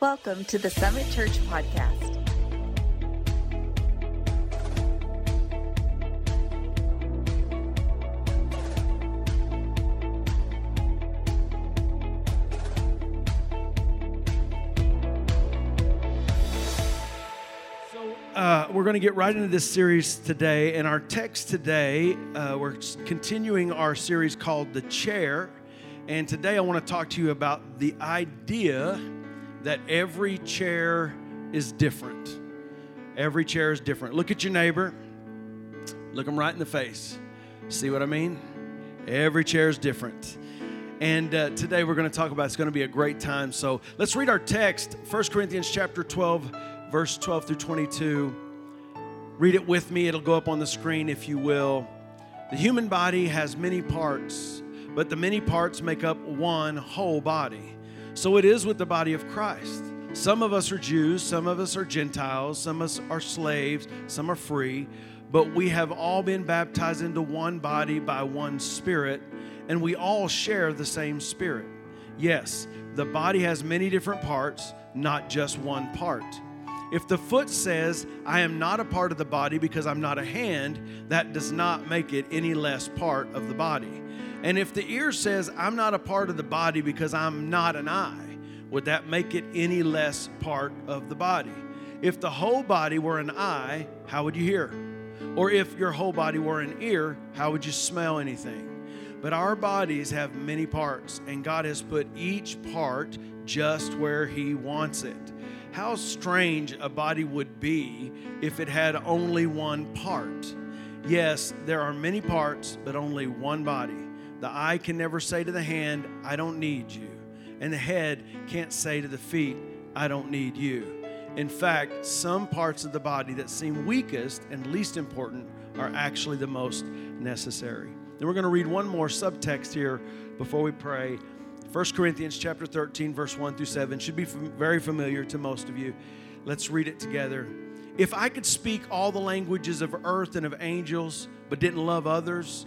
Welcome to the Summit Church Podcast. So, uh, we're going to get right into this series today. And our text today, uh, we're continuing our series called The Chair. And today I want to talk to you about the idea that every chair is different. Every chair is different. Look at your neighbor, look them right in the face. See what I mean? Every chair is different. And uh, today we're going to talk about it's going to be a great time. So let's read our text, 1 Corinthians chapter 12, verse 12 through 22. Read it with me. It'll go up on the screen if you will. The human body has many parts, but the many parts make up one whole body. So it is with the body of Christ. Some of us are Jews, some of us are Gentiles, some of us are slaves, some are free, but we have all been baptized into one body by one Spirit, and we all share the same Spirit. Yes, the body has many different parts, not just one part. If the foot says, I am not a part of the body because I'm not a hand, that does not make it any less part of the body. And if the ear says, I'm not a part of the body because I'm not an eye, would that make it any less part of the body? If the whole body were an eye, how would you hear? Or if your whole body were an ear, how would you smell anything? But our bodies have many parts, and God has put each part just where He wants it. How strange a body would be if it had only one part. Yes, there are many parts, but only one body. The eye can never say to the hand, I don't need you. And the head can't say to the feet, I don't need you. In fact, some parts of the body that seem weakest and least important are actually the most necessary. Then we're going to read one more subtext here before we pray. 1 Corinthians chapter 13 verse 1 through 7 should be very familiar to most of you. Let's read it together. If I could speak all the languages of earth and of angels but didn't love others,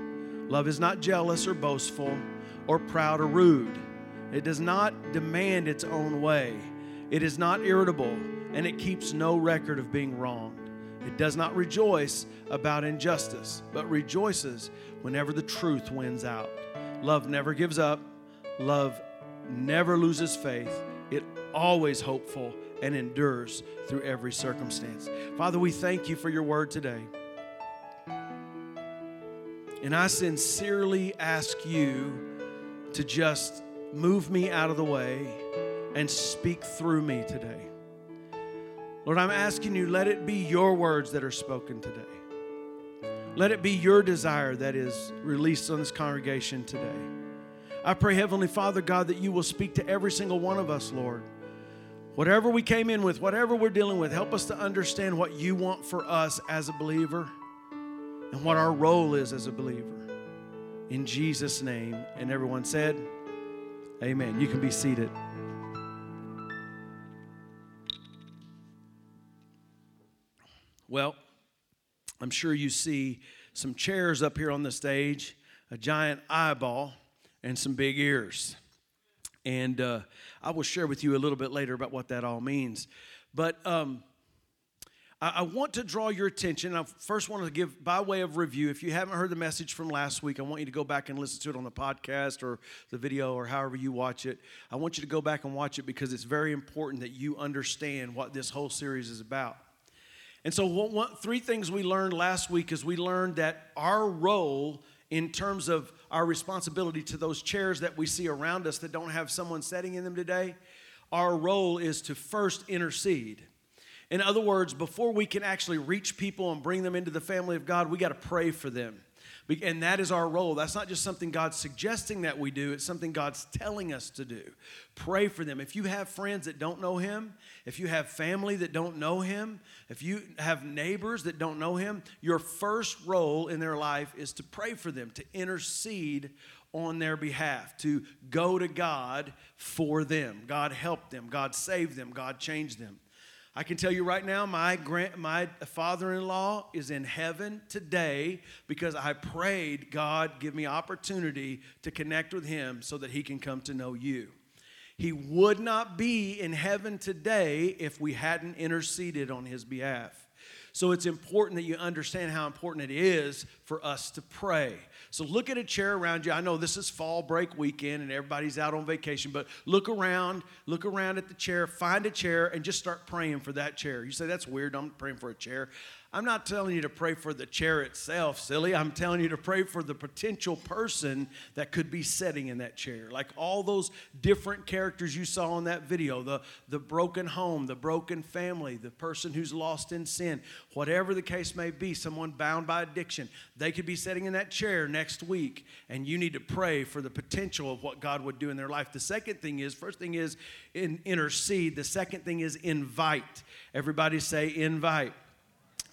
Love is not jealous or boastful or proud or rude. It does not demand its own way. It is not irritable, and it keeps no record of being wronged. It does not rejoice about injustice, but rejoices whenever the truth wins out. Love never gives up. Love never loses faith. It always hopeful and endures through every circumstance. Father, we thank you for your word today. And I sincerely ask you to just move me out of the way and speak through me today. Lord, I'm asking you, let it be your words that are spoken today. Let it be your desire that is released on this congregation today. I pray, Heavenly Father, God, that you will speak to every single one of us, Lord. Whatever we came in with, whatever we're dealing with, help us to understand what you want for us as a believer and what our role is as a believer. In Jesus' name. And everyone said, Amen. You can be seated. Well, I'm sure you see some chairs up here on the stage, a giant eyeball, and some big ears. And uh, I will share with you a little bit later about what that all means. But um, I, want to draw your attention. I first want to give, by way of review, if you haven't heard the message from last week, I want you to go back and listen to it on the podcast or the video or however you watch it. I want you to go back and watch it because it's very important that you understand what this whole series is about. And so, three things we learned last week is we learned that our role in terms of our responsibility to those chairs that we see around us that don't have someone sitting in them today, our role is to first intercede. In other words, before we can actually reach people and bring them into the family of God, we got to pray for them. And that is our role. That's not just something God's suggesting that we do, it's something God's telling us to do. Pray for them. If you have friends that don't know Him, if you have family that don't know Him, if you have neighbors that don't know Him, your first role in their life is to pray for them, to intercede on their behalf, to go to God for them. God help them, God save them, God change them. I can tell you right now, my, grand, my father in law is in heaven today because I prayed, God, give me opportunity to connect with him so that he can come to know you. He would not be in heaven today if we hadn't interceded on his behalf. So it's important that you understand how important it is for us to pray. So look at a chair around you. I know this is fall break weekend and everybody's out on vacation, but look around, look around at the chair, find a chair, and just start praying for that chair. You say, that's weird. I'm praying for a chair. I'm not telling you to pray for the chair itself, silly. I'm telling you to pray for the potential person that could be sitting in that chair. Like all those different characters you saw in that video the, the broken home, the broken family, the person who's lost in sin, whatever the case may be, someone bound by addiction, they could be sitting in that chair next week, and you need to pray for the potential of what God would do in their life. The second thing is, first thing is in, intercede, the second thing is invite. Everybody say invite.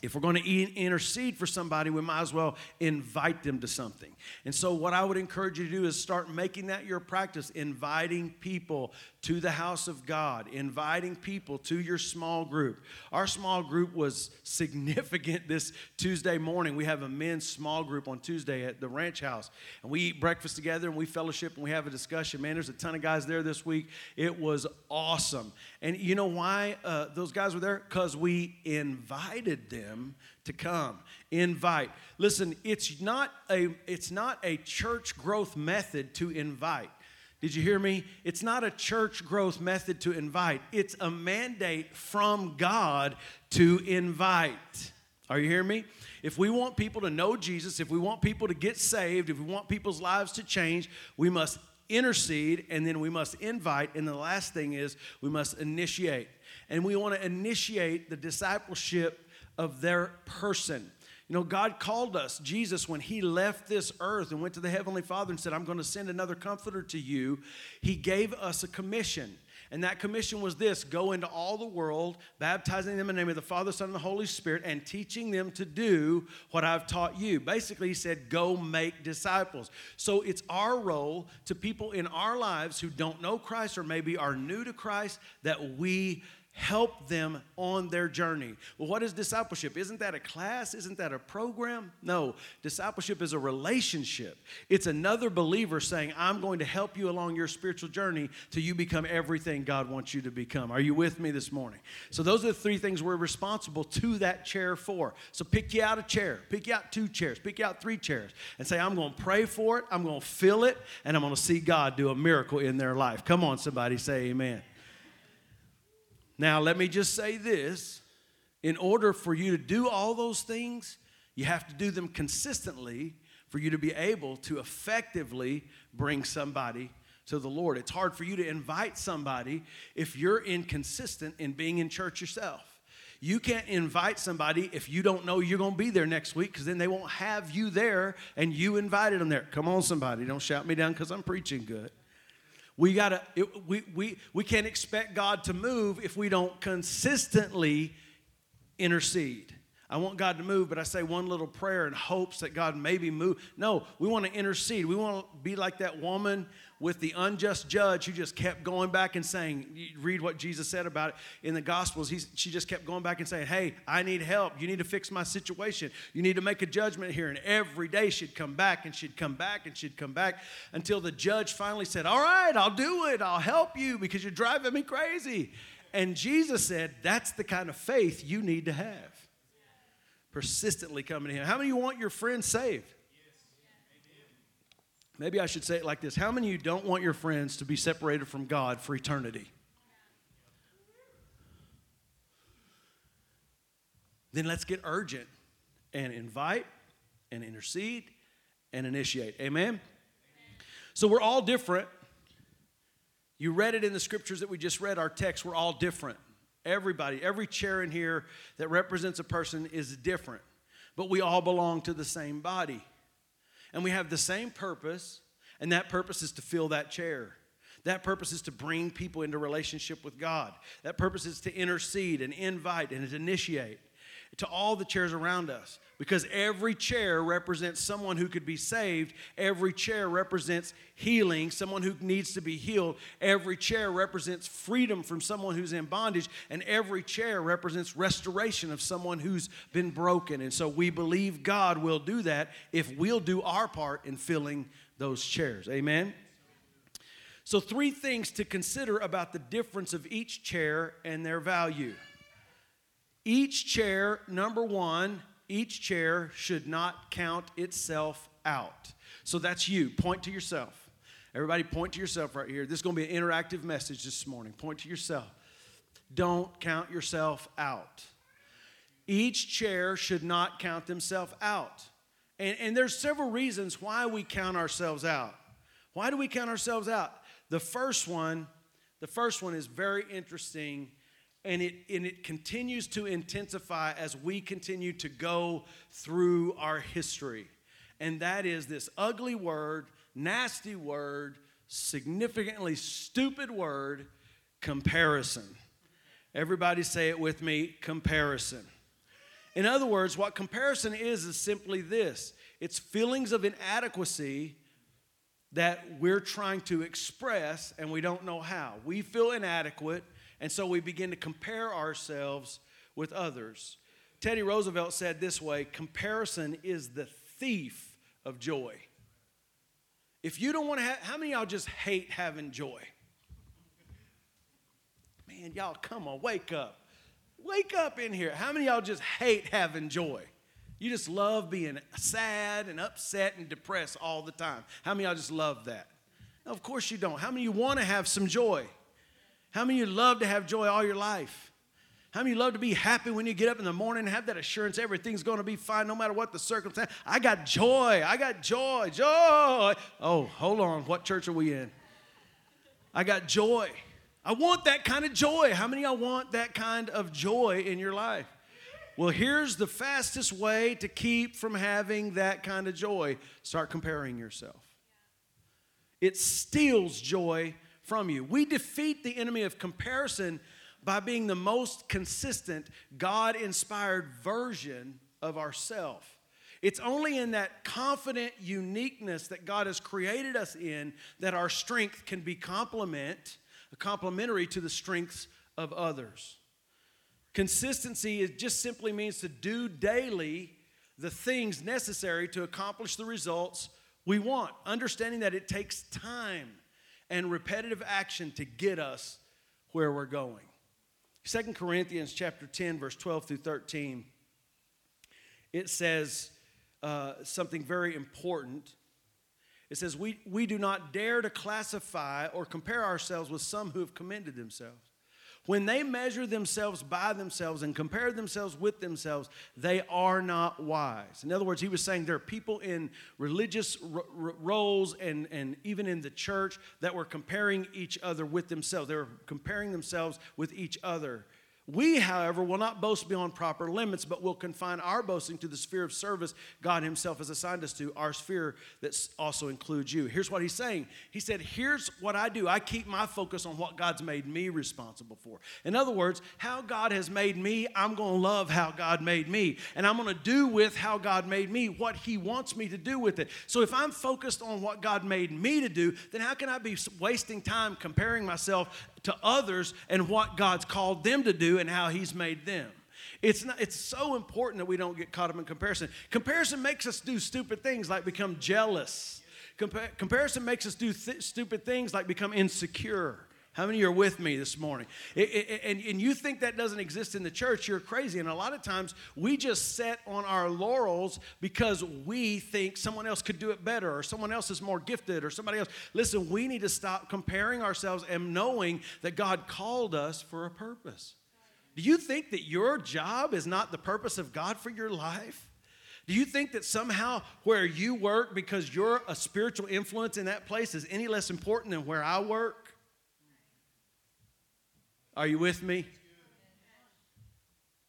If we're going to intercede for somebody, we might as well invite them to something. And so, what I would encourage you to do is start making that your practice, inviting people to the house of God, inviting people to your small group. Our small group was significant this Tuesday morning. We have a men's small group on Tuesday at the ranch house, and we eat breakfast together and we fellowship and we have a discussion. Man, there's a ton of guys there this week. It was awesome. And you know why uh, those guys were there? Because we invited them to come invite listen it's not a it's not a church growth method to invite did you hear me? It's not a church growth method to invite, it's a mandate from God to invite. Are you hearing me? If we want people to know Jesus, if we want people to get saved, if we want people's lives to change, we must intercede and then we must invite. And the last thing is we must initiate. And we want to initiate the discipleship of their person. You know, God called us, Jesus, when He left this earth and went to the Heavenly Father and said, I'm going to send another comforter to you, He gave us a commission. And that commission was this go into all the world, baptizing them in the name of the Father, Son, and the Holy Spirit, and teaching them to do what I've taught you. Basically, he said, go make disciples. So it's our role to people in our lives who don't know Christ or maybe are new to Christ that we help them on their journey. Well, what is discipleship? Isn't that a class? Isn't that a program? No, discipleship is a relationship. It's another believer saying, I'm going to help you along your spiritual journey till you become everything God wants you to become. Are you with me this morning? So, those are the three things we're responsible to that chair for. So, pick you out a chair, pick you out two chairs, pick you out three chairs, and say, I'm going to pray for it, I'm going to fill it, and I'm going to see God do a miracle in their life. Come on, somebody say amen. Now, let me just say this in order for you to do all those things, you have to do them consistently for you to be able to effectively bring somebody to the Lord. It's hard for you to invite somebody if you're inconsistent in being in church yourself. You can't invite somebody if you don't know you're going to be there next week because then they won't have you there and you invited them there. Come on, somebody. Don't shout me down because I'm preaching good. We gotta it, we, we, we can't expect God to move if we don't consistently intercede. I want God to move, but I say one little prayer in hopes that God maybe move. No, we want to intercede. We want to be like that woman with the unjust judge who just kept going back and saying, read what Jesus said about it in the Gospels. He's, she just kept going back and saying, Hey, I need help. You need to fix my situation. You need to make a judgment here. And every day she'd come back and she'd come back and she'd come back until the judge finally said, All right, I'll do it. I'll help you because you're driving me crazy. And Jesus said, That's the kind of faith you need to have. Persistently coming to Him. How many want your friends saved? Maybe I should say it like this How many of you don't want your friends to be separated from God for eternity? Then let's get urgent and invite and intercede and initiate. Amen? Amen? So we're all different. You read it in the scriptures that we just read, our text, we're all different. Everybody, every chair in here that represents a person is different, but we all belong to the same body. And we have the same purpose, and that purpose is to fill that chair. That purpose is to bring people into relationship with God. That purpose is to intercede and invite and to initiate to all the chairs around us because every chair represents someone who could be saved. Every chair represents healing, someone who needs to be healed. Every chair represents freedom from someone who's in bondage. And every chair represents restoration of someone who's been broken. And so we believe God will do that if we'll do our part in filling those chairs. Amen? So, three things to consider about the difference of each chair and their value. Each chair, number one, each chair should not count itself out. So that's you. Point to yourself. Everybody, point to yourself right here. This is going to be an interactive message this morning. Point to yourself. Don't count yourself out. Each chair should not count themselves out. And, and there's several reasons why we count ourselves out. Why do we count ourselves out? The first one, the first one is very interesting and it, and it continues to intensify as we continue to go through our history. And that is this ugly word, nasty word, significantly stupid word, comparison. Everybody say it with me comparison. In other words, what comparison is, is simply this it's feelings of inadequacy that we're trying to express and we don't know how. We feel inadequate and so we begin to compare ourselves with others. Teddy Roosevelt said this way comparison is the thief of joy. If you don't want to have, how many y'all just hate having joy? Man, y'all come on, wake up. Wake up in here. How many y'all just hate having joy? You just love being sad and upset and depressed all the time. How many y'all just love that? Of course you don't. How many you want to have some joy? How many of you love to have joy all your life? How many of you love to be happy when you get up in the morning and have that assurance everything's going to be fine no matter what the circumstance? I got joy. I got joy. Joy. Oh, hold on. What church are we in? I got joy. I want that kind of joy. How many of y'all want that kind of joy in your life? Well, here's the fastest way to keep from having that kind of joy start comparing yourself. It steals joy from you. We defeat the enemy of comparison by being the most consistent, God inspired version of ourself. It's only in that confident uniqueness that God has created us in that our strength can be complement, complementary to the strengths of others. Consistency is just simply means to do daily the things necessary to accomplish the results we want, understanding that it takes time and repetitive action to get us where we're going. Second Corinthians chapter 10, verse 12 through 13, it says uh, something very important. It says, we, we do not dare to classify or compare ourselves with some who have commended themselves. When they measure themselves by themselves and compare themselves with themselves, they are not wise. In other words, he was saying there are people in religious r- r- roles and, and even in the church that were comparing each other with themselves. They were comparing themselves with each other. We, however, will not boast beyond proper limits, but will confine our boasting to the sphere of service God Himself has assigned us to, our sphere that also includes you. Here's what He's saying He said, Here's what I do I keep my focus on what God's made me responsible for. In other words, how God has made me, I'm going to love how God made me. And I'm going to do with how God made me what He wants me to do with it. So if I'm focused on what God made me to do, then how can I be wasting time comparing myself to others and what God's called them to do and how He's made them. It's, not, it's so important that we don't get caught up in comparison. Comparison makes us do stupid things like become jealous. Compa- comparison makes us do th- stupid things like become insecure. How many of you are with me this morning? It, it, and, and you think that doesn't exist in the church, you're crazy. And a lot of times we just set on our laurels because we think someone else could do it better or someone else is more gifted or somebody else. Listen, we need to stop comparing ourselves and knowing that God called us for a purpose. Do you think that your job is not the purpose of God for your life? Do you think that somehow where you work, because you're a spiritual influence in that place, is any less important than where I work? Are you with me?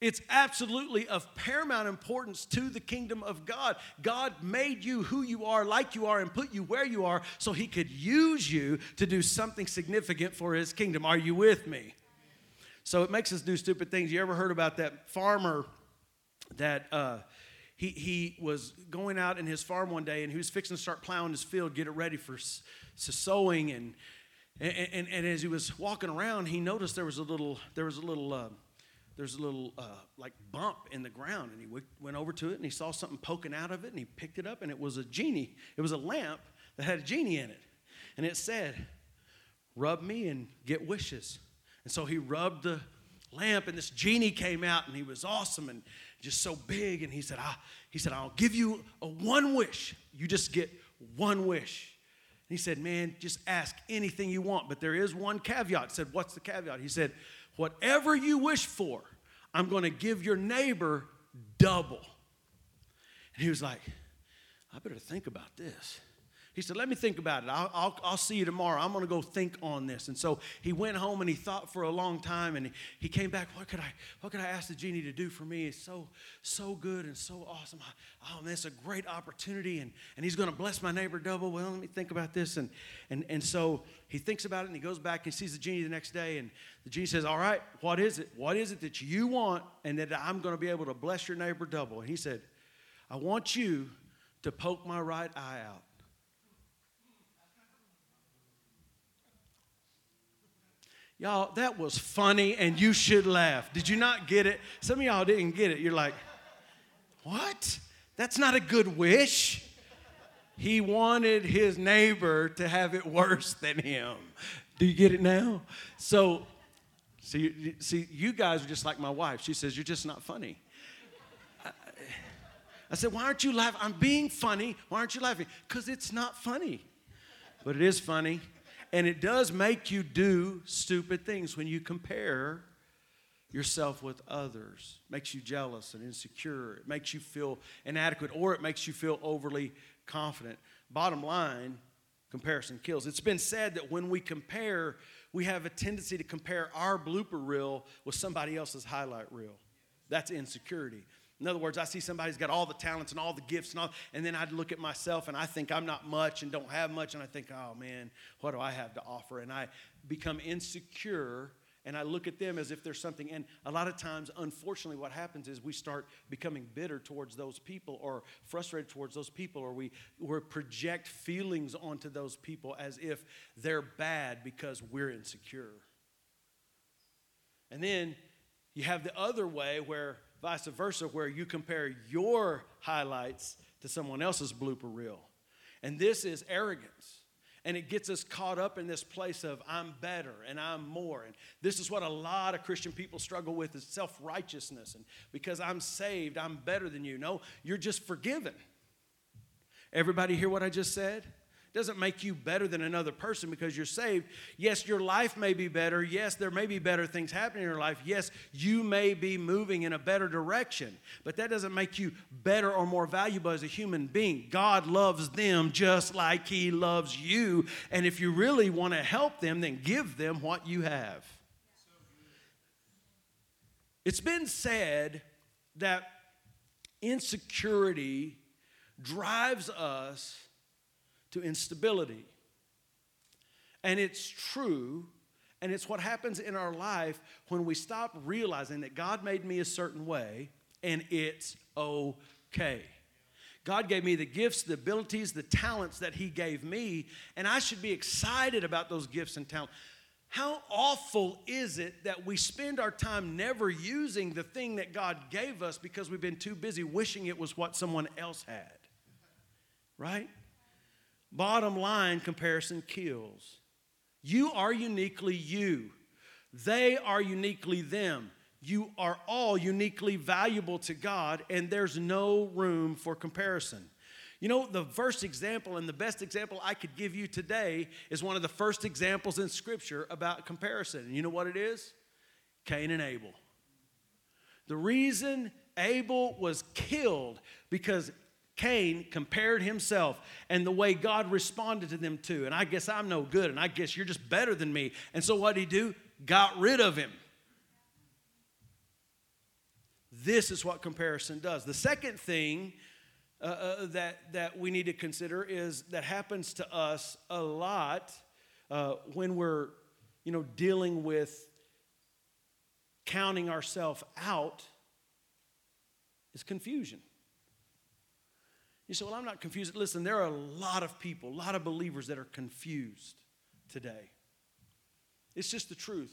It's absolutely of paramount importance to the kingdom of God. God made you who you are, like you are, and put you where you are so He could use you to do something significant for His kingdom. Are you with me? So it makes us do stupid things. You ever heard about that farmer that uh, he, he was going out in his farm one day and he was fixing to start plowing his field, get it ready for s- sowing. And, and, and, and, as he was walking around, he noticed there was a little, there was a little, uh, there's a little uh, like bump in the ground. And he w- went over to it and he saw something poking out of it and he picked it up and it was a genie. It was a lamp that had a genie in it. And it said rub me and get wishes. And so he rubbed the lamp and this genie came out and he was awesome and just so big. And he said ah, he said i'll give you a one wish. You just get one wish he said man just ask anything you want but there is one caveat I said what's the caveat he said Whatever you wish for, I'm going to give your neighbor double. And he was like, I better think about this. He said, Let me think about it. I'll, I'll, I'll see you tomorrow. I'm going to go think on this. And so he went home and he thought for a long time and he, came back. What could, I, what could I ask the genie to do for me? It's so, so good and so awesome. Oh, man, it's a great opportunity. And, and he's going to bless my neighbor double. Well, let me think about this. And, and, and so he thinks about it and he goes back and sees the genie the next day. And the genie says, All right, what is it? What is it that you want and that I'm going to be able to bless your neighbor double? And he said, I want you to poke my right eye out. Y'all, that was funny and you should laugh. Did you not get it? Some of y'all didn't get it. You're like, what? That's not a good wish. He wanted his neighbor to have it worse than him. Do you get it now? So, see, see, you guys are just like my wife. She says, You're just not funny. I said, Why aren't you laughing? I'm being funny. Why aren't you laughing? Because it's not funny. But it is funny. And it does make you do stupid things when you compare yourself with others. It makes you jealous and insecure. It makes you feel inadequate or it makes you feel overly confident. Bottom line, comparison kills. It's been said that when we compare, we have a tendency to compare our blooper reel with somebody else's highlight reel. That's insecurity. In other words, I see somebody's got all the talents and all the gifts and all, and then I look at myself and I think I'm not much and don't have much, and I think, oh man, what do I have to offer? And I become insecure and I look at them as if there's something. And a lot of times, unfortunately, what happens is we start becoming bitter towards those people or frustrated towards those people, or we, we project feelings onto those people as if they're bad because we're insecure. And then you have the other way where vice versa, where you compare your highlights to someone else's blooper reel. And this is arrogance. And it gets us caught up in this place of I'm better and I'm more. And this is what a lot of Christian people struggle with is self-righteousness. And because I'm saved, I'm better than you. No, you're just forgiven. Everybody hear what I just said? Doesn't make you better than another person because you're saved. Yes, your life may be better. Yes, there may be better things happening in your life. Yes, you may be moving in a better direction. But that doesn't make you better or more valuable as a human being. God loves them just like He loves you. And if you really want to help them, then give them what you have. It's been said that insecurity drives us to instability. And it's true, and it's what happens in our life when we stop realizing that God made me a certain way and it's okay. God gave me the gifts, the abilities, the talents that He gave me, and I should be excited about those gifts and talents. How awful is it that we spend our time never using the thing that God gave us because we've been too busy wishing it was what someone else had? Right? Bottom line comparison kills. You are uniquely you, they are uniquely them. You are all uniquely valuable to God, and there's no room for comparison. You know, the first example and the best example I could give you today is one of the first examples in Scripture about comparison. And you know what it is? Cain and Abel. The reason Abel was killed because Cain compared himself and the way God responded to them too. And I guess I'm no good, and I guess you're just better than me. And so what did he do? Got rid of him. This is what comparison does. The second thing uh, uh, that, that we need to consider is that happens to us a lot uh, when we're you know, dealing with counting ourselves out is confusion. You say, Well, I'm not confused. Listen, there are a lot of people, a lot of believers that are confused today. It's just the truth.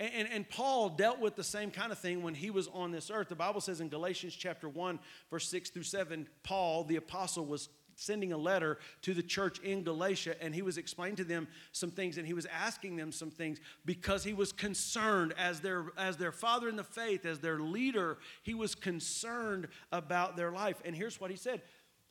And, and, and, Paul dealt with the same kind of thing when he was on this earth. The Bible says in Galatians chapter 1, verse 6 through 7, Paul, the apostle, was sending a letter to the church in Galatia, and he was explaining to them some things, and he was asking them some things because he was concerned as their as their father in the faith, as their leader, he was concerned about their life. And here's what he said.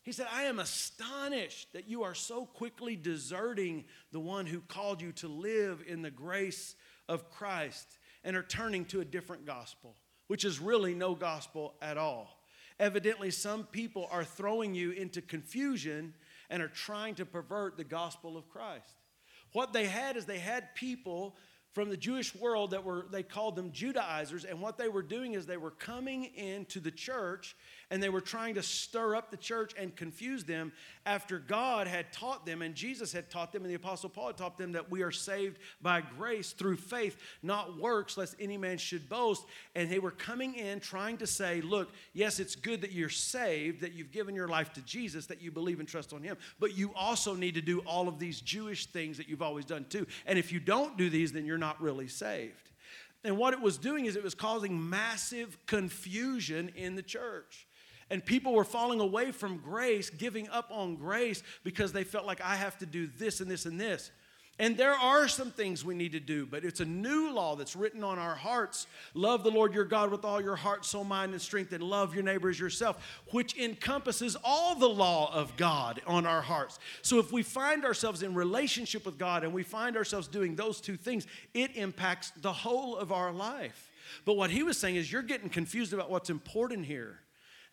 He said, I am astonished that you are so quickly deserting the one who called you to live in the grace of Christ and are turning to a different gospel, which is really no gospel at all. Evidently, some people are throwing you into confusion and are trying to pervert the gospel of Christ. What they had is they had people from the Jewish world that were, they called them Judaizers, and what they were doing is they were coming into the church and they were trying to stir up the church and confuse them after God had taught them and Jesus had taught them and the Apostle Paul had taught them that we are saved by grace through faith, not works, lest any man should boast. And they were coming in trying to say, look, yes, it's good that you're saved, that you've given your life to Jesus, that you believe and trust on Him, but you also need to do all of these Jewish things that you've always done too. And if you don't do these, then you're not really saved. And what it was doing is it was causing massive confusion in the church. And people were falling away from grace, giving up on grace because they felt like I have to do this and this and this. And there are some things we need to do, but it's a new law that's written on our hearts. Love the Lord your God with all your heart, soul, mind, and strength, and love your neighbor as yourself, which encompasses all the law of God on our hearts. So if we find ourselves in relationship with God and we find ourselves doing those two things, it impacts the whole of our life. But what he was saying is, you're getting confused about what's important here.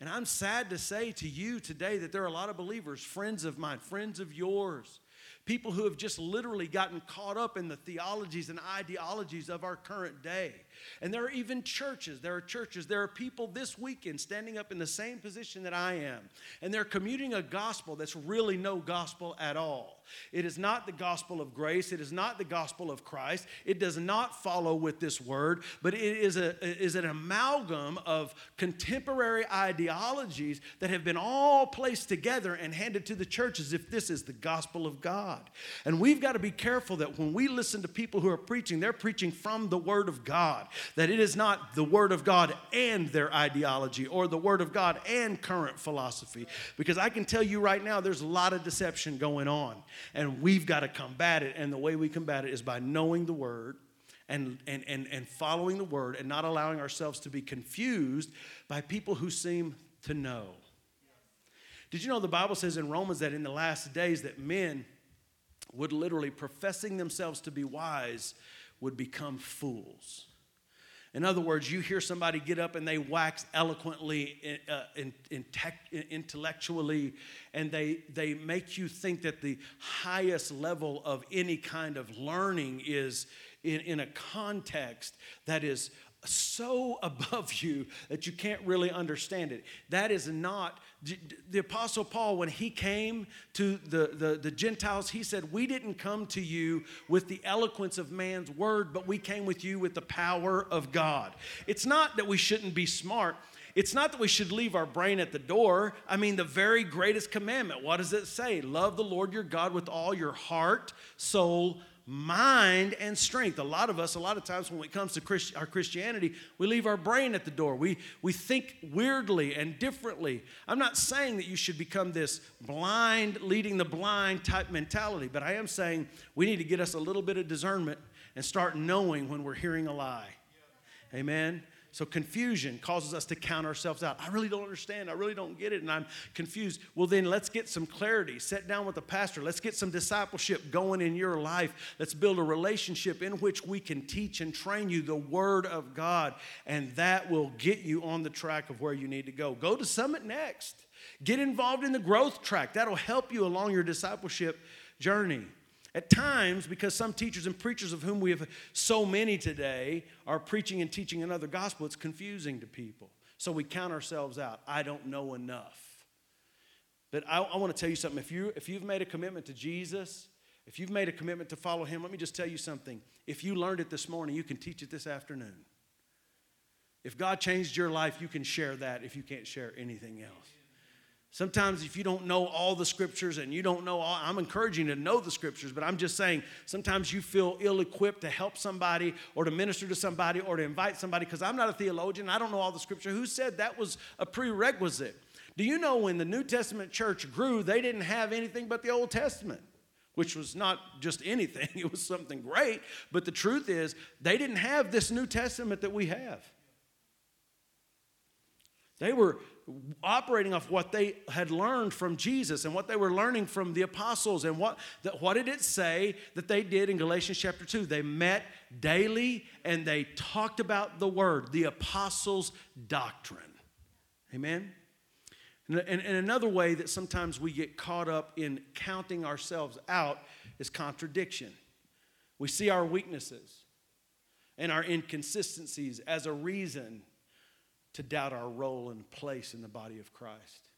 And I'm sad to say to you today that there are a lot of believers, friends of mine, friends of yours, people who have just literally gotten caught up in the theologies and ideologies of our current day. And there are even churches, there are churches, there are people this weekend standing up in the same position that I am, and they're commuting a gospel that's really no gospel at all. It is not the gospel of grace. It is not the gospel of Christ. It does not follow with this word, but it is, a, is an amalgam of contemporary ideologies that have been all placed together and handed to the church as if this is the gospel of God. And we've got to be careful that when we listen to people who are preaching, they're preaching from the word of God, that it is not the word of God and their ideology or the word of God and current philosophy. Because I can tell you right now, there's a lot of deception going on and we've got to combat it. And the way we combat it is by knowing the word and, and, and, and following the word and not allowing ourselves to be confused by people who seem to know. Did you know the Bible says in Romans that in the last days that men would literally professing themselves to be wise would become fools? In other words, you hear somebody get up and they wax eloquently, uh, in, in tech, intellectually, and they, they make you think that the highest level of any kind of learning is in, in a context that is so above you that you can't really understand it. That is not the Apostle Paul, when he came to the, the, the, Gentiles, he said, We didn't come to you with the eloquence of man's word, but we came with you with the power of God. It's not that we shouldn't be smart. It's not that we should leave our brain at the door. I mean, the very greatest commandment, what does it say? Love the Lord your God with all your heart, soul, mind and strength. A lot of us, a lot of times when it comes to Christ, our Christianity, we leave our brain at the door. We, we think weirdly and differently. I'm not saying that you should become this blind, leading the blind type mentality, but I am saying we need to get us a little bit of discernment and start knowing when we're hearing a lie. Amen. So confusion causes us to count ourselves out. I really don't understand. I really don't get it, and I'm confused. Well, then let's get some clarity. Sit down with the pastor. Let's get some discipleship going in your life. Let's build a relationship in which we can teach and train you the Word of God, and that will get you on the track of where you need to go. Go to Summit next. Get involved in the growth track. That'll help you along your discipleship journey. At times, because some teachers and preachers, of whom we have so many today, are preaching and teaching another gospel, it's confusing to people. So we count ourselves out. I don't know enough. But I, I want to tell you something. If, you, if you've made a commitment to Jesus, if you've made a commitment to follow him, let me just tell you something. If you learned it this morning, you can teach it this afternoon. If God changed your life, you can share that if you can't share anything else. Sometimes, if you don't know all the scriptures and you don't know all, I'm encouraging you to know the scriptures, but I'm just saying sometimes you feel ill equipped to help somebody or to minister to somebody or to invite somebody because I'm not a theologian. I don't know all the scripture. Who said that was a prerequisite? Do you know when the New Testament church grew, they didn't have anything but the Old Testament? Which was not just anything, it was something great. But the truth is, they didn't have this New Testament that we have. They were operating off what they had learned from Jesus and what they were learning from the apostles. And what, what did it say that they did in Galatians chapter 2? They met daily and they talked about the word, the apostles' doctrine. Amen? And another way that sometimes we get caught up in counting ourselves out is contradiction. We see our weaknesses and our inconsistencies as a reason to doubt our role and place in the body of Christ.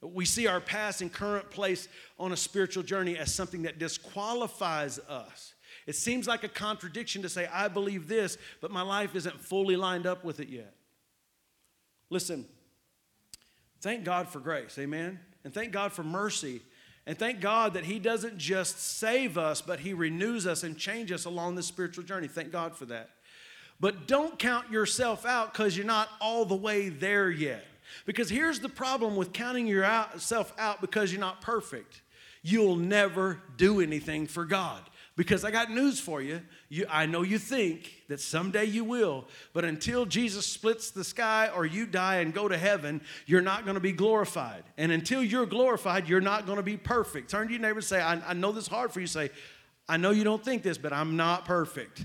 We see our past and current place on a spiritual journey as something that disqualifies us. It seems like a contradiction to say, I believe this, but my life isn't fully lined up with it yet. Listen, thank God for grace, amen? And thank God for mercy. And thank God that He doesn't just save us, but He renews us and changes us along this spiritual journey. Thank God for that. But don't count yourself out because you're not all the way there yet. Because here's the problem with counting yourself out because you're not perfect you'll never do anything for God. Because I got news for you. you. I know you think that someday you will, but until Jesus splits the sky or you die and go to heaven, you're not going to be glorified. And until you're glorified, you're not going to be perfect. Turn to your neighbor and say, I, I know this is hard for you. Say, I know you don't think this, but I'm not perfect.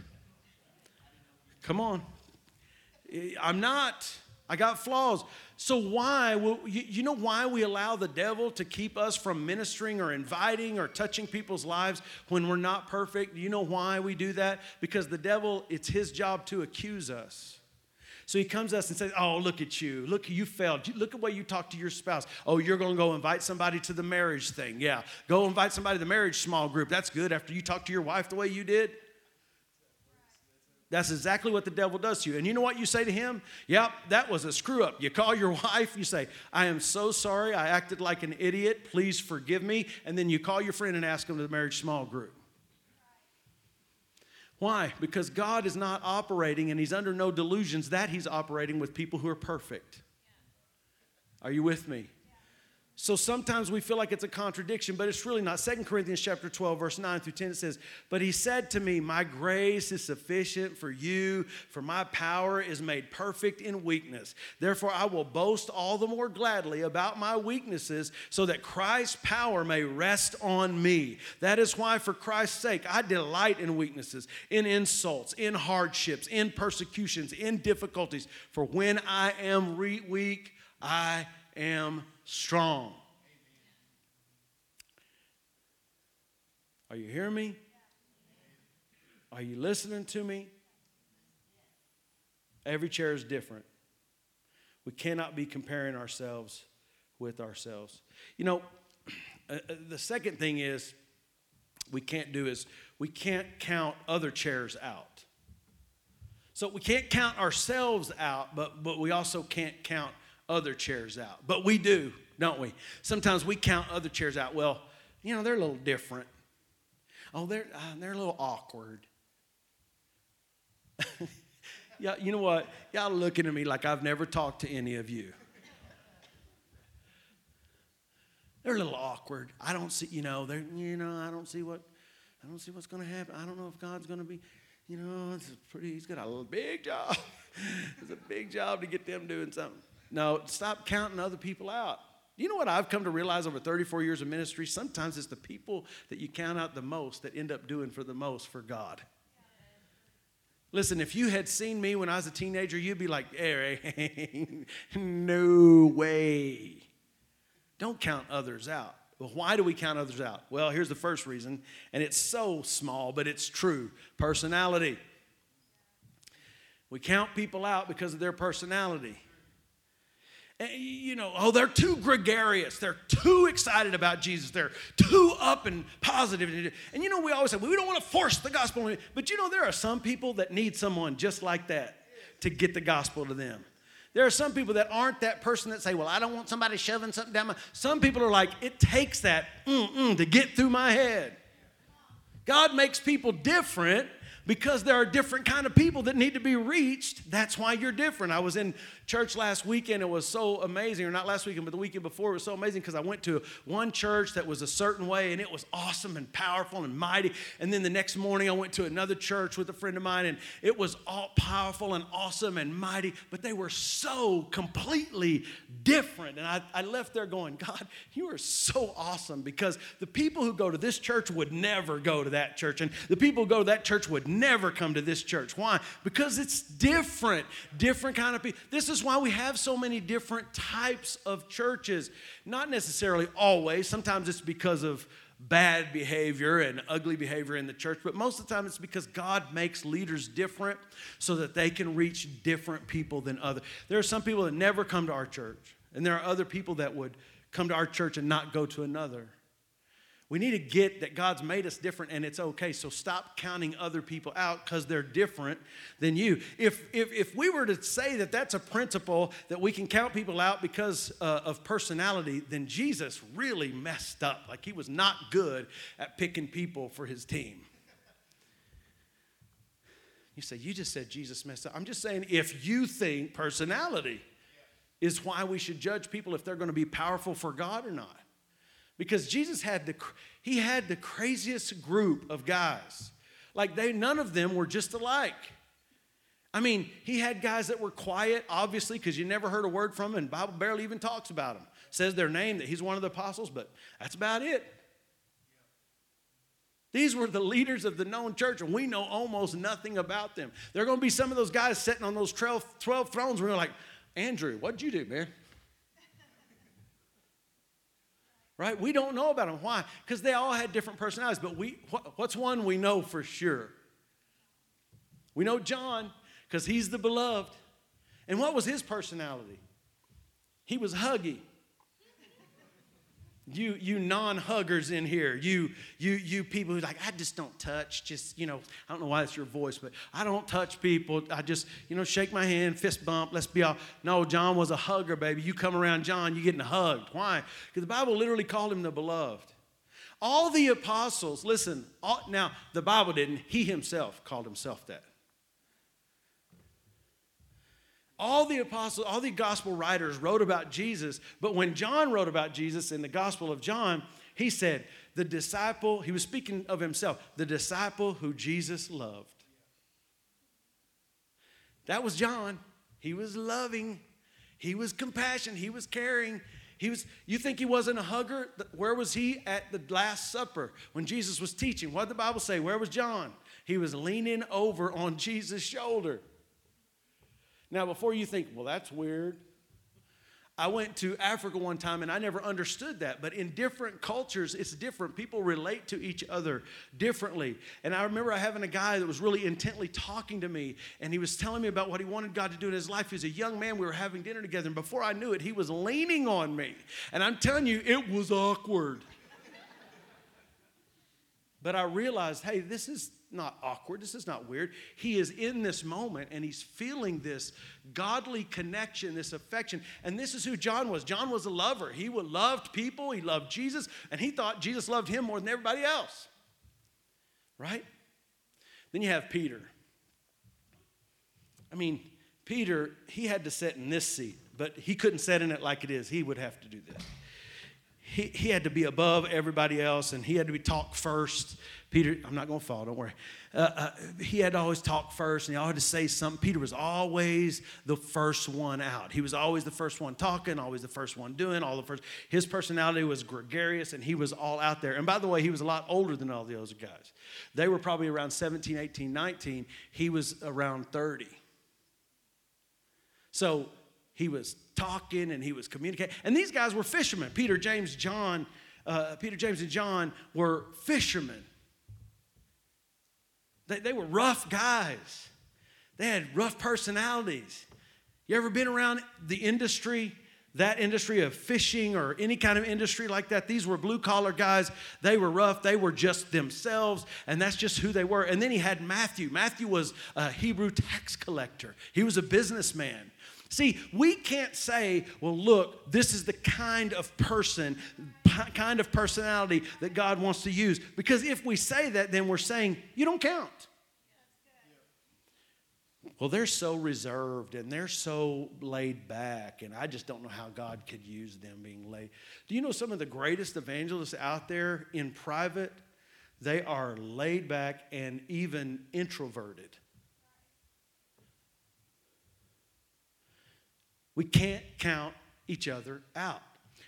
Come on. Eh, I'm not. I got flaws. So why will you, you know why we allow the devil to keep us from ministering or inviting or touching people's lives when we're not perfect? You know why we do that? Because the devil, it's his job to accuse us. So he comes to us and says, Oh, look at you. Look, you failed. Look at way you talk to your spouse. Oh, you're going to go invite somebody to the marriage thing. Yeah. Go invite somebody to the marriage small group. That's good after you talk to your wife the way you did. That's exactly what the devil does to you. And you know what you say to him? Yep, that was a screw up. You call your wife, you say, I am so sorry. I acted like an idiot. Please forgive me. And then you call your friend and ask him to the marriage small group. Why? Because God is not operating and he's under no delusions that he's operating with people who are perfect. Are you with me? So sometimes we feel like it's a contradiction, but it's really not. Second Corinthians chapter 12, verse 9 through 10, it says, But he said to me, My grace is sufficient for you, for my power is made perfect in weakness. Therefore, I will boast all the more gladly about my weaknesses, so that Christ's power may rest on me. That is why, for Christ's sake, I delight in weaknesses, in insults, in hardships, in persecutions, in difficulties. For when I am re- weak, I am strong. Are you hearing me? Are you listening to me? Every chair is different. We cannot be comparing ourselves with ourselves. You know, uh, uh, the second thing is we can't do is we can't count other chairs out. So we can't count ourselves out, but, but we also can't count other chairs out. But we do, don't we? Sometimes we count other chairs out. Well, you know, they're a little different. Oh, they're, uh, they're a little awkward. yeah, you know what? Y'all looking at me like I've never talked to any of you. They're a little awkward. I don't see, you know, they're, you know, I don't see what, I don't see what's going to happen. I don't know if God's going to be, you know, it's pretty, he's got a big job. it's a big job to get them doing something. No, stop counting other people out. You know what I've come to realize over 34 years of ministry? Sometimes it's the people that you count out the most that end up doing for the most for God. Listen, if you had seen me when I was a teenager, you'd be like, no way. Don't count others out. Well, why do we count others out? Well, here's the first reason, and it's so small, but it's true personality. We count people out because of their personality. Eh, you know, oh, they're too gregarious. They're too excited about Jesus. They're too up and positive. And you know, we always say, well, we don't want to force the gospel. But you know, there are some people that need someone just like that to get the gospel to them. There are some people that aren't that person that say, well, I don't want somebody shoving something down my. Some people are like, it takes that to get through my head. God makes people different because there are different kind of people that need to be reached that's why you're different i was in church last weekend it was so amazing or not last weekend but the weekend before it was so amazing because i went to one church that was a certain way and it was awesome and powerful and mighty and then the next morning i went to another church with a friend of mine and it was all powerful and awesome and mighty but they were so completely different and i, I left there going god you are so awesome because the people who go to this church would never go to that church and the people who go to that church would never come to this church. Why? Because it's different, different kind of people. This is why we have so many different types of churches. Not necessarily always, sometimes it's because of bad behavior and ugly behavior in the church, but most of the time it's because God makes leaders different so that they can reach different people than others. There are some people that never come to our church, and there are other people that would come to our church and not go to another. We need to get that God's made us different and it's okay. So stop counting other people out because they're different than you. If, if, if we were to say that that's a principle that we can count people out because uh, of personality, then Jesus really messed up. Like he was not good at picking people for his team. You say, You just said Jesus messed up. I'm just saying, if you think personality is why we should judge people if they're going to be powerful for God or not because Jesus had the he had the craziest group of guys. Like they none of them were just alike. I mean, he had guys that were quiet, obviously, because you never heard a word from them, and Bible barely even talks about them. Says their name that he's one of the apostles, but that's about it. These were the leaders of the known church, and we know almost nothing about them. There are going to be some of those guys sitting on those 12, 12 thrones you're like, Andrew, what'd you do, man? Right? We don't know about them. Why? Because they all had different personalities. But we, what's one we know for sure? We know John because he's the beloved. And what was his personality? He was huggy. You, you non-huggers in here, you, you, you people who like, I just don't touch, just, you know, I don't know why it's your voice, but I don't touch people. I just, you know, shake my hand, fist bump, let's be all. No, John was a hugger, baby. You come around John, you're getting hugged. Why? Because the Bible literally called him the beloved. All the apostles, listen, all, now the Bible didn't, he himself called himself that. All the apostles, all the gospel writers wrote about Jesus, but when John wrote about Jesus in the Gospel of John, he said, the disciple, he was speaking of himself, the disciple who Jesus loved. That was John. He was loving, he was compassionate, he was caring. He was, you think he wasn't a hugger? Where was he at the Last Supper when Jesus was teaching? What did the Bible say? Where was John? He was leaning over on Jesus' shoulder. Now, before you think, well, that's weird, I went to Africa one time and I never understood that. But in different cultures, it's different. People relate to each other differently. And I remember having a guy that was really intently talking to me and he was telling me about what he wanted God to do in his life. He was a young man. We were having dinner together. And before I knew it, he was leaning on me. And I'm telling you, it was awkward. but I realized, hey, this is not awkward. This is not weird. He is in this moment and he's feeling this godly connection, this affection. And this is who John was. John was a lover. He loved people, he loved Jesus, and he thought Jesus loved him more than everybody else. Right? Then you have Peter. I mean, Peter, he had to sit in this seat, but he couldn't sit in it like it is. He would have to do this. He, he had to be above everybody else and he had to be talked first Peter, I'm not going to fall, don't worry. Uh, uh, he had to always talk first and he always had to say something. Peter was always the first one out. He was always the first one talking, always the first one doing, all the first. His personality was gregarious and he was all out there. And by the way, he was a lot older than all the other guys. They were probably around 17, 18, 19. He was around 30. So he was talking and he was communicating. And these guys were fishermen. Peter, James, John, uh, Peter, James, and John were fishermen. They, they were rough guys, they had rough personalities. You ever been around the industry that industry of fishing or any kind of industry like that. These were blue collar guys. They were rough. They were just themselves, and that's just who they were. And then he had Matthew. Matthew was a Hebrew tax collector, he was a businessman. See, we can't say, well, look, this is the kind of person, kind of personality that God wants to use. Because if we say that, then we're saying, you don't count well, they're so reserved and they're so laid back, and I just don't know how God could use them being laid. Do you know some of the greatest evangelists out there in private? They are laid back and even introverted. We can't count each other out.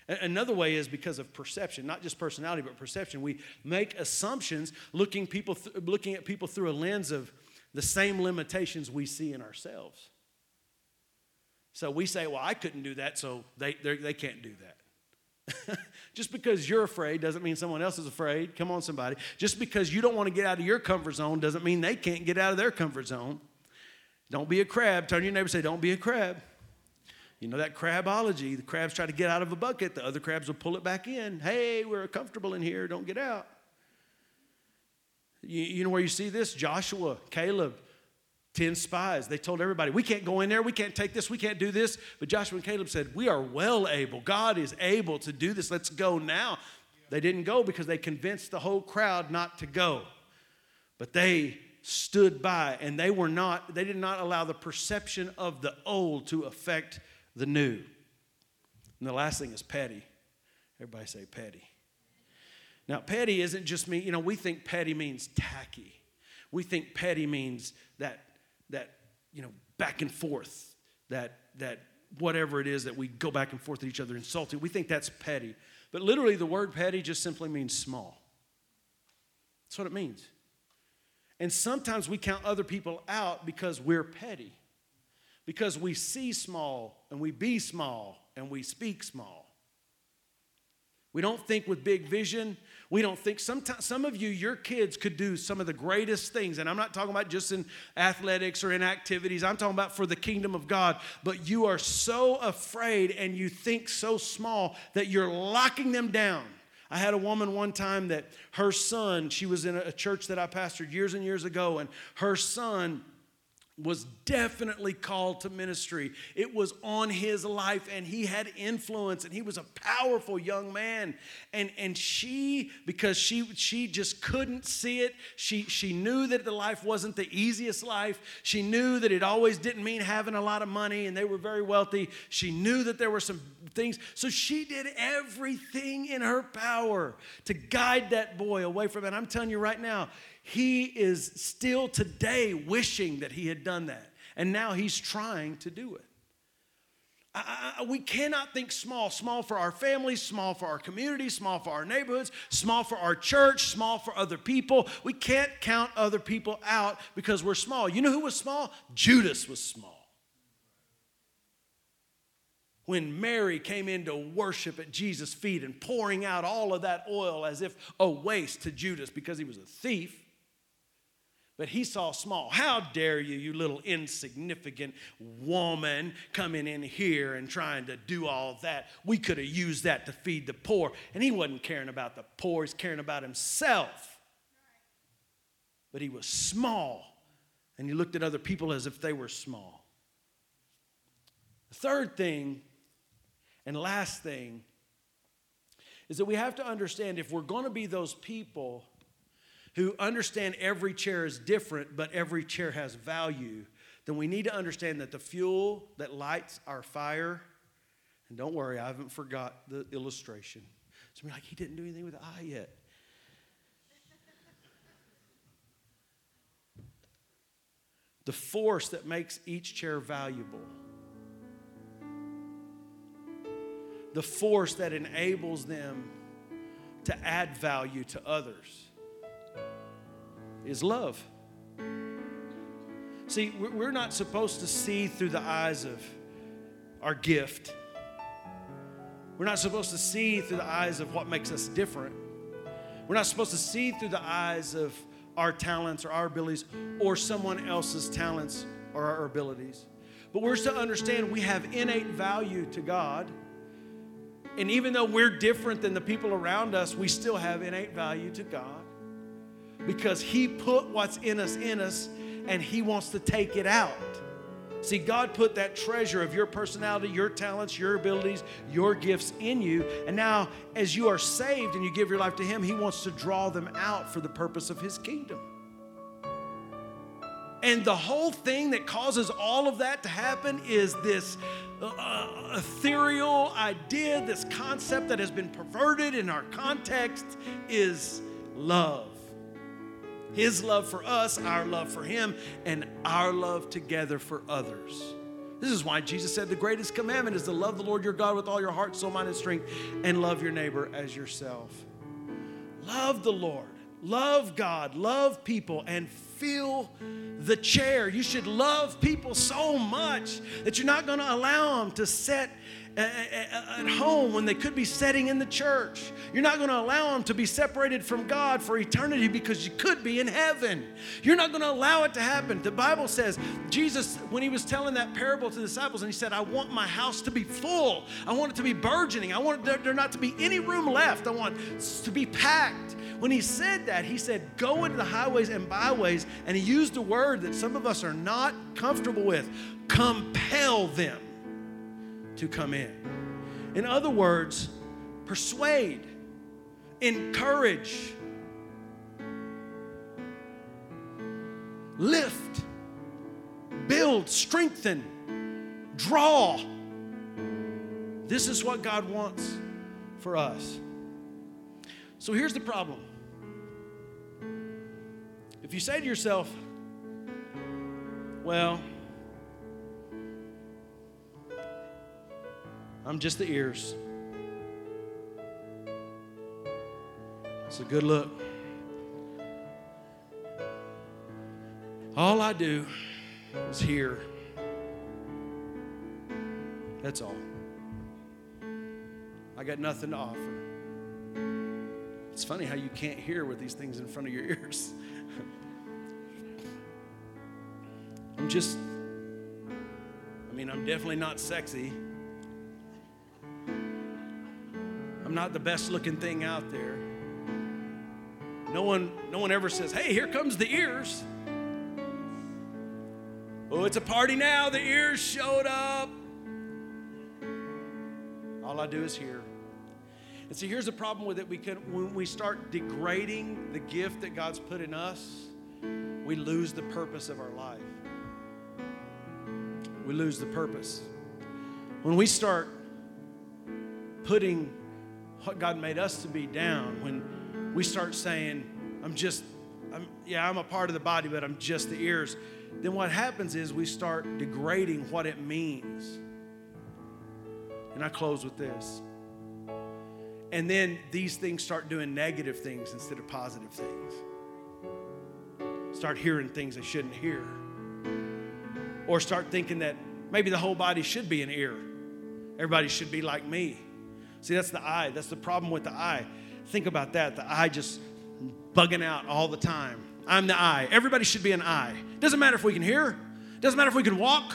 Another way is because of perception, not just personality, but perception. We make assumptions looking, people th- looking at people through a lens of the same limitations we see in ourselves. So we say, well, I couldn't do that, so they, they can't do that. Just because you're afraid doesn't mean someone else is afraid. Come on, somebody. Just because you don't want to get out of your comfort zone doesn't mean they can't get out of their comfort zone. Don't be a crab. Turn your neighbor say, Don't be a crab. You know that crabology. The crabs try to get out of a bucket, the other crabs will pull it back in. Hey, we're comfortable in here. Don't get out. You, you know where you see this? Joshua, Caleb, 10 spies. They told everybody, we can't go in there, we can't take this, we can't do this. But Joshua and Caleb said, we are well able. God is able to do this. Let's go now. They didn't go because they convinced the whole crowd not to go. But they stood by and they were not, they did not allow the perception of the old to affect the new. And the last thing is petty. Everybody say petty. Now, petty isn't just me, you know, we think petty means tacky. We think petty means that, that you know, back and forth, that, that whatever it is that we go back and forth at each other insulting. We think that's petty. But literally, the word petty just simply means small. That's what it means. And sometimes we count other people out because we're petty, because we see small and we be small and we speak small. We don't think with big vision. We don't think sometimes some of you, your kids could do some of the greatest things. And I'm not talking about just in athletics or in activities. I'm talking about for the kingdom of God. But you are so afraid and you think so small that you're locking them down. I had a woman one time that her son, she was in a church that I pastored years and years ago, and her son was definitely called to ministry. It was on his life and he had influence and he was a powerful young man. And, and she, because she, she just couldn't see it, she, she knew that the life wasn't the easiest life. She knew that it always didn't mean having a lot of money and they were very wealthy. She knew that there were some things. So she did everything in her power to guide that boy away from it. I'm telling you right now, he is still today wishing that he had done that. And now he's trying to do it. I, I, we cannot think small, small for our families, small for our community, small for our neighborhoods, small for our church, small for other people. We can't count other people out because we're small. You know who was small? Judas was small. When Mary came in to worship at Jesus' feet and pouring out all of that oil as if a waste to Judas because he was a thief, but he saw small. How dare you, you little insignificant woman, coming in here and trying to do all that? We could have used that to feed the poor. And he wasn't caring about the poor, he's caring about himself. But he was small, and he looked at other people as if they were small. The third thing, and last thing, is that we have to understand if we're going to be those people who understand every chair is different, but every chair has value, then we need to understand that the fuel that lights our fire, and don't worry, I haven't forgot the illustration. So like, he didn't do anything with the eye yet. the force that makes each chair valuable, the force that enables them to add value to others is love. See, we're not supposed to see through the eyes of our gift. We're not supposed to see through the eyes of what makes us different. We're not supposed to see through the eyes of our talents or our abilities or someone else's talents or our abilities. But we're to understand we have innate value to God And even though we're different than the people around us, we still have innate value to God because He put what's in us in us and He wants to take it out. See, God put that treasure of your personality, your talents, your abilities, your gifts in you. And now, as you are saved and you give your life to Him, He wants to draw them out for the purpose of His kingdom. And the whole thing that causes all of that to happen is this uh, ethereal idea, this concept that has been perverted in our context is love. His love for us, our love for Him, and our love together for others. This is why Jesus said the greatest commandment is to love the Lord your God with all your heart, soul, mind, and strength, and love your neighbor as yourself. Love the Lord, love God, love people, and feel the chair. You should love people so much that you're not going to allow them to set at home when they could be setting in the church. You're not going to allow them to be separated from God for eternity because you could be in heaven. You're not going to allow it to happen. The Bible says, Jesus, when he was telling that parable to the disciples, and he said, I want my house to be full. I want it to be burgeoning. I want there not to be any room left. I want to be packed. When he said that, he said, Go into the highways and byways, and he used a word that some of us are not comfortable with compel them to come in. In other words, persuade, encourage, lift, build, strengthen, draw. This is what God wants for us. So here's the problem. If you say to yourself, well, I'm just the ears. It's a good look. All I do is hear. That's all. I got nothing to offer. It's funny how you can't hear with these things in front of your ears. I'm just, I mean, I'm definitely not sexy. I'm not the best looking thing out there. No one, no one ever says, hey, here comes the ears. Oh, it's a party now. The ears showed up. All I do is hear. And see, here's the problem with it. We can, when we start degrading the gift that God's put in us, we lose the purpose of our life. We lose the purpose. When we start putting what God made us to be down, when we start saying, I'm just, I'm, yeah, I'm a part of the body, but I'm just the ears, then what happens is we start degrading what it means. And I close with this. And then these things start doing negative things instead of positive things. Start hearing things they shouldn't hear. Or start thinking that maybe the whole body should be an ear. Everybody should be like me. See, that's the eye. That's the problem with the eye. Think about that. The eye just bugging out all the time. I'm the eye. Everybody should be an eye. Doesn't matter if we can hear, doesn't matter if we can walk,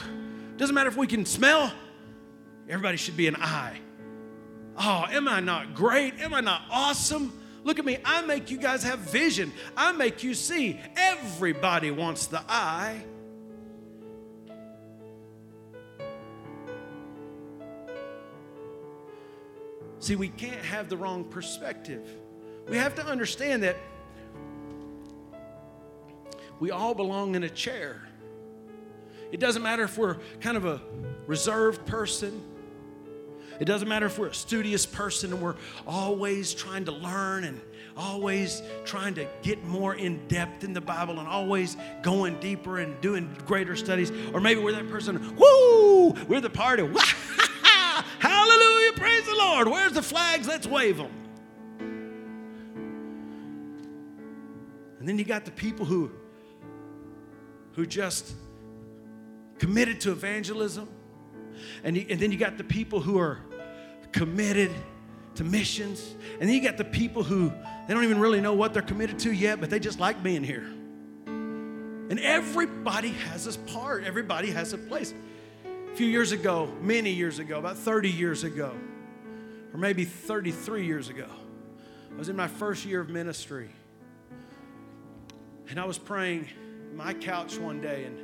doesn't matter if we can smell. Everybody should be an eye. Oh, am I not great? Am I not awesome? Look at me. I make you guys have vision. I make you see. Everybody wants the eye. See, we can't have the wrong perspective. We have to understand that we all belong in a chair. It doesn't matter if we're kind of a reserved person. It doesn't matter if we're a studious person and we're always trying to learn and always trying to get more in depth in the Bible and always going deeper and doing greater studies. Or maybe we're that person, woo, we're the party. Lord. Where's the flags? Let's wave them. And then you got the people who who just committed to evangelism. And, you, and then you got the people who are committed to missions. And then you got the people who they don't even really know what they're committed to yet, but they just like being here. And everybody has a part, everybody has a place. A few years ago, many years ago, about 30 years ago, or maybe 33 years ago. I was in my first year of ministry. And I was praying my couch one day and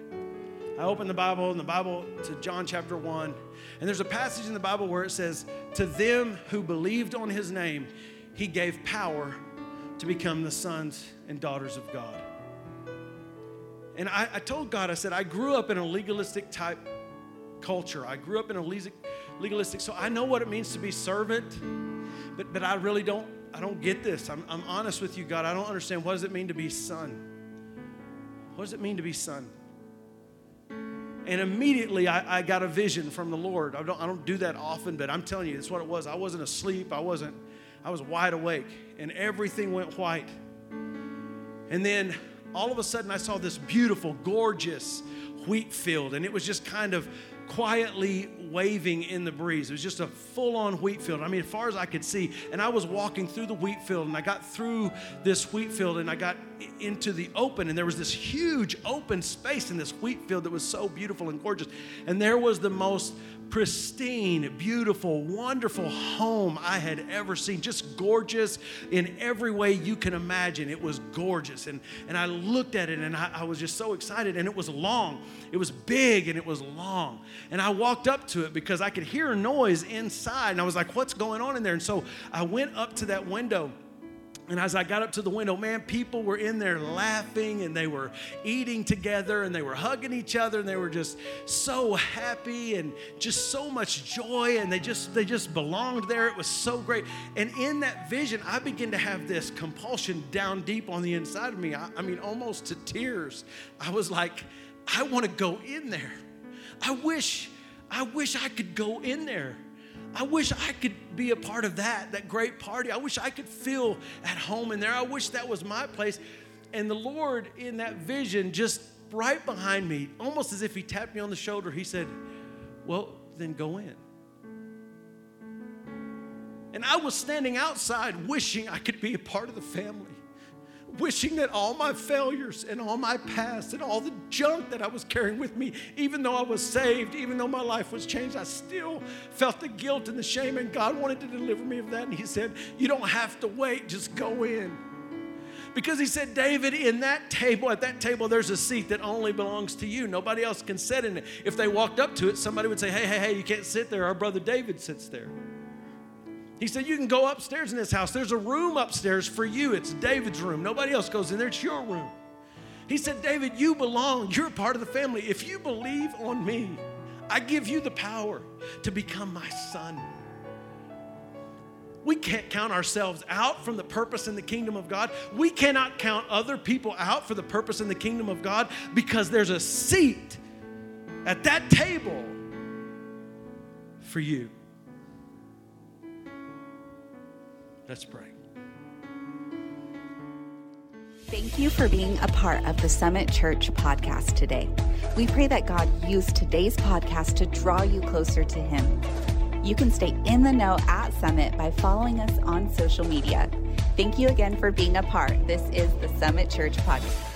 I opened the Bible and the Bible to John chapter 1. And there's a passage in the Bible where it says, To them who believed on his name, he gave power to become the sons and daughters of God. And I, I told God, I said, I grew up in a legalistic type culture. I grew up in a legalistic, so I know what it means to be servant, but, but I really don't, I don't get this. I'm, I'm honest with you, God. I don't understand. What does it mean to be son? What does it mean to be son? And immediately I, I, got a vision from the Lord. I don't, I don't do that often, but I'm telling you, it's what it was. I wasn't asleep. I wasn't, I was wide awake, and everything went white. And then all of a sudden I saw this beautiful, gorgeous wheat field, and it was just kind of quietly waving in the breeze. It was just a full on wheat field. I mean, as far as I could see. And I was walking through the wheat field and I got through this wheat field and I got into the open. And there was this huge open space in this wheat field that was so beautiful and gorgeous. And there was the most pristine, beautiful, wonderful home I had ever seen. Just gorgeous in every way you can imagine. It was gorgeous. And, and I looked at it and I, I was just so excited. And it was long, it was big and it was long. And I walked up to it because I could hear a noise inside. And I was like, what's going on in there? And so I went up to that window and as I got up to the window, man, people were in there laughing and they were eating together and they were hugging each other and they were just so happy and just so much joy and they just they just belonged there. It was so great. And in that vision, I began to have this compulsion down deep on the inside of me. I, I mean, almost to tears. I was like, I want to go in there. I wish, I wish I could go in there. I wish I could be a part of that, that great party. I wish I could feel at home in there. I wish that was my place. And the Lord, in that vision, just right behind me, almost as if He tapped me on the shoulder, He said, Well, then go in. And I was standing outside wishing I could be a part of the family wishing that all my failures and all my past and all the junk that I was carrying with me, even though I was saved, even though my life was changed, I still felt the guilt and the shame. And God wanted to deliver me of that. And He said, You don't have to wait, just go in. Because he said, David, in that table, at that table, there's a seat that only belongs to you. Nobody else can sit in it. If they walked up to it, somebody would say, Hey, hey, hey, you can't sit there. Our brother David sits there. He said, You can go upstairs in this house. There's a room upstairs for you. It's David's room. Nobody else goes in there, it's your room. He said, David, you belong. You're part of the family. If you believe on me, I give you the power to become my son. We can't count ourselves out from the purpose in the kingdom of God. We cannot count other people out for the purpose in the kingdom of God because there's a seat at that table for you. Let's pray. Thank you for being a part of the Summit Church podcast today. We pray that God used today's podcast to draw you closer to Him. You can stay in the know at Summit by following us on social media. Thank you again for being a part. This is the Summit Church podcast.